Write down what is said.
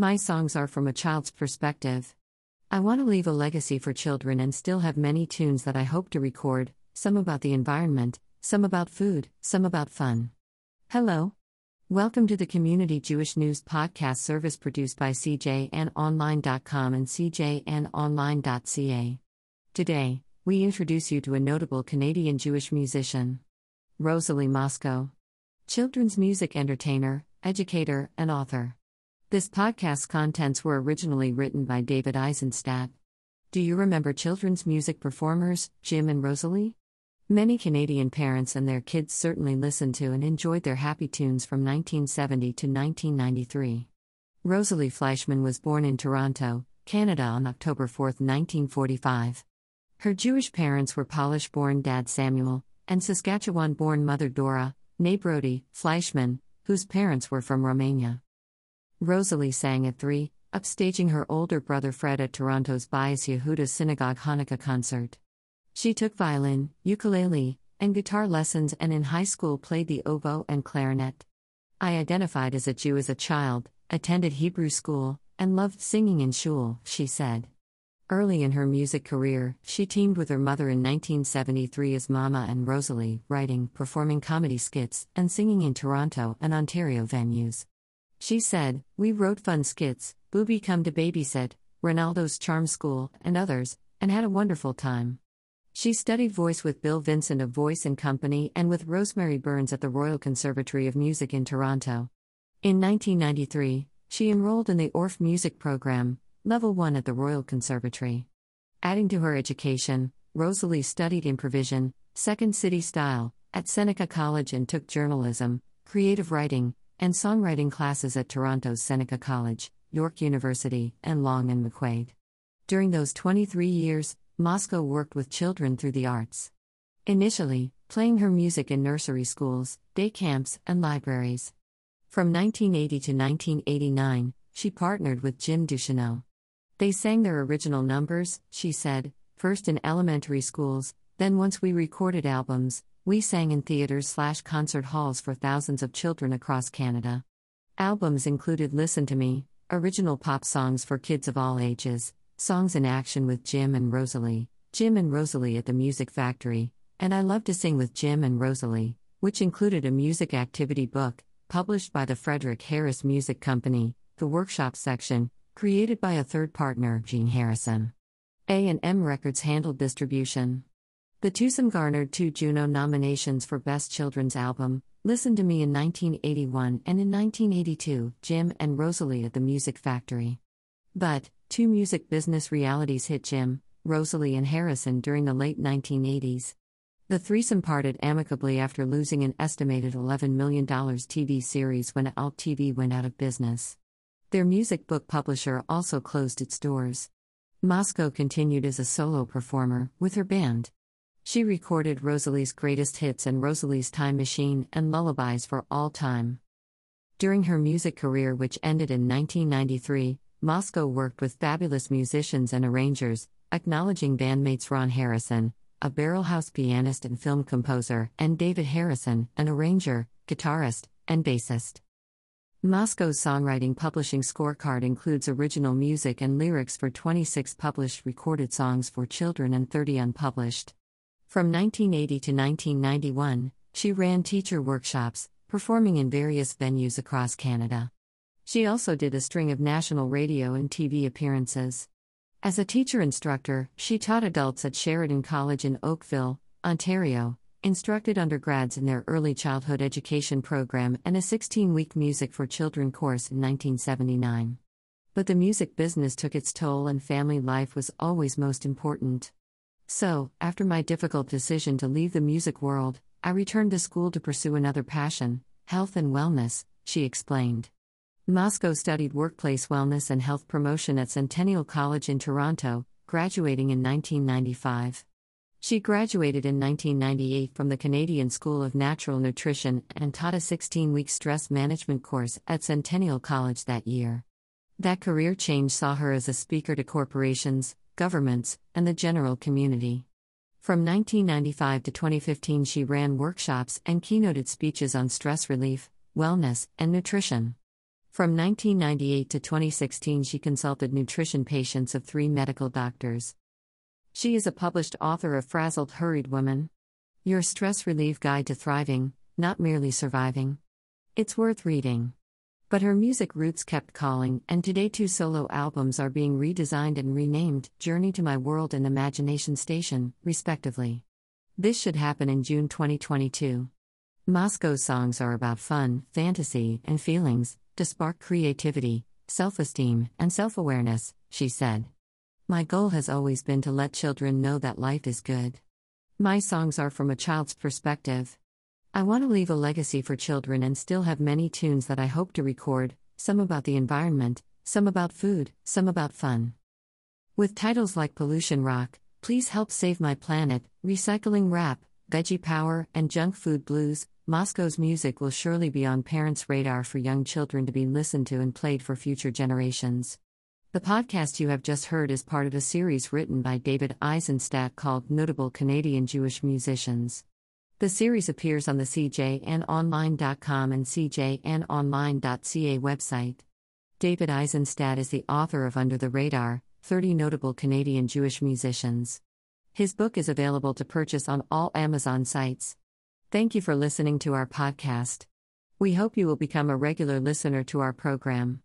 My songs are from a child's perspective. I want to leave a legacy for children and still have many tunes that I hope to record, some about the environment, some about food, some about fun. Hello. Welcome to the Community Jewish News podcast service produced by CJNOnline.com and CJNOnline.ca. Today, we introduce you to a notable Canadian Jewish musician, Rosalie Moscoe. Children's music entertainer, educator, and author. This podcast's contents were originally written by David Eisenstadt. Do you remember children's music performers, Jim and Rosalie? Many Canadian parents and their kids certainly listened to and enjoyed their happy tunes from 1970 to 1993. Rosalie Fleischman was born in Toronto, Canada on October 4, 1945. Her Jewish parents were Polish born dad Samuel and Saskatchewan born mother Dora, née Brody, Fleischman, whose parents were from Romania. Rosalie sang at three, upstaging her older brother Fred at Toronto's Bias Yehuda Synagogue Hanukkah concert. She took violin, ukulele, and guitar lessons and in high school played the oboe and clarinet. I identified as a Jew as a child, attended Hebrew school, and loved singing in shul, she said. Early in her music career, she teamed with her mother in 1973 as Mama and Rosalie, writing, performing comedy skits, and singing in Toronto and Ontario venues. She said, We wrote fun skits, Booby Come to Babysit, Ronaldo's Charm School, and others, and had a wonderful time. She studied voice with Bill Vincent of Voice and Company and with Rosemary Burns at the Royal Conservatory of Music in Toronto. In 1993, she enrolled in the Orff Music Program, Level 1 at the Royal Conservatory. Adding to her education, Rosalie studied improvisation, Second City style, at Seneca College and took journalism, creative writing, and songwriting classes at Toronto's Seneca College, York University, and Long and McQuade. During those 23 years, Moscoe worked with children through the arts. Initially, playing her music in nursery schools, day camps, and libraries. From 1980 to 1989, she partnered with Jim Ducheneau. They sang their original numbers, she said, first in elementary schools, then once we recorded albums, we sang in theaters slash concert halls for thousands of children across Canada. Albums included Listen to Me, original pop songs for kids of all ages, songs in action with Jim and Rosalie, Jim and Rosalie at the Music Factory, and I Love to Sing with Jim and Rosalie, which included a music activity book, published by the Frederick Harris Music Company, the workshop section, created by a third partner, Gene Harrison. A&M Records handled distribution. The twosome garnered two Juno nominations for Best Children's Album, Listen to Me in 1981 and in 1982, Jim and Rosalie at the Music Factory. But, two music business realities hit Jim, Rosalie, and Harrison during the late 1980s. The threesome parted amicably after losing an estimated $11 million TV series when Alt TV went out of business. Their music book publisher also closed its doors. Moscoe continued as a solo performer, with her band. She recorded Rosalie's greatest hits and Rosalie's Time Machine and Lullabies for All Time. During her music career, which ended in 1993, Moscoe worked with fabulous musicians and arrangers, acknowledging bandmates Ron Harrison, a barrelhouse pianist and film composer, and David Harrison, an arranger, guitarist, and bassist. Moscoe's songwriting publishing scorecard includes original music and lyrics for 26 published recorded songs for children and 30 unpublished. From 1980 to 1991, she ran teacher workshops, performing in various venues across Canada. She also did a string of national radio and TV appearances. As a teacher instructor, she taught adults at Sheridan College in Oakville, Ontario, instructed undergrads in their early childhood education program, and a 16 week music for children course in 1979. But the music business took its toll, and family life was always most important. So, after my difficult decision to leave the music world, I returned to school to pursue another passion health and wellness, she explained. Moscoe studied workplace wellness and health promotion at Centennial College in Toronto, graduating in 1995. She graduated in 1998 from the Canadian School of Natural Nutrition and taught a 16 week stress management course at Centennial College that year. That career change saw her as a speaker to corporations, governments, and the general community. From 1995 to 2015, she ran workshops and keynoted speeches on stress relief, wellness, and nutrition. From 1998 to 2016, she consulted nutrition patients of three medical doctors. She is a published author of Frazzled Hurried Woman. Your Stress Relief Guide to Thriving, Not Merely Surviving. It's worth reading. But her music roots kept calling, and today two solo albums are being redesigned and renamed Journey to My World and Imagination Station, respectively. This should happen in June 2022. Moscoe's songs are about fun, fantasy, and feelings to spark creativity, self esteem, and self awareness, she said. My goal has always been to let children know that life is good. My songs are from a child's perspective. I want to leave a legacy for children and still have many tunes that I hope to record, some about the environment, some about food, some about fun. With titles like Pollution Rock, Please Help Save My Planet, Recycling Rap, Veggie Power, and Junk Food Blues, Moscoe's music will surely be on parents' radar for young children to be listened to and played for future generations. The podcast you have just heard is part of a series written by David Eisenstadt called Notable Canadian Jewish Musicians. The series appears on the cjnonline.com and cjnonline.ca website. David Eisenstadt is the author of Under the Radar 30 Notable Canadian Jewish Musicians. His book is available to purchase on all Amazon sites. Thank you for listening to our podcast. We hope you will become a regular listener to our program.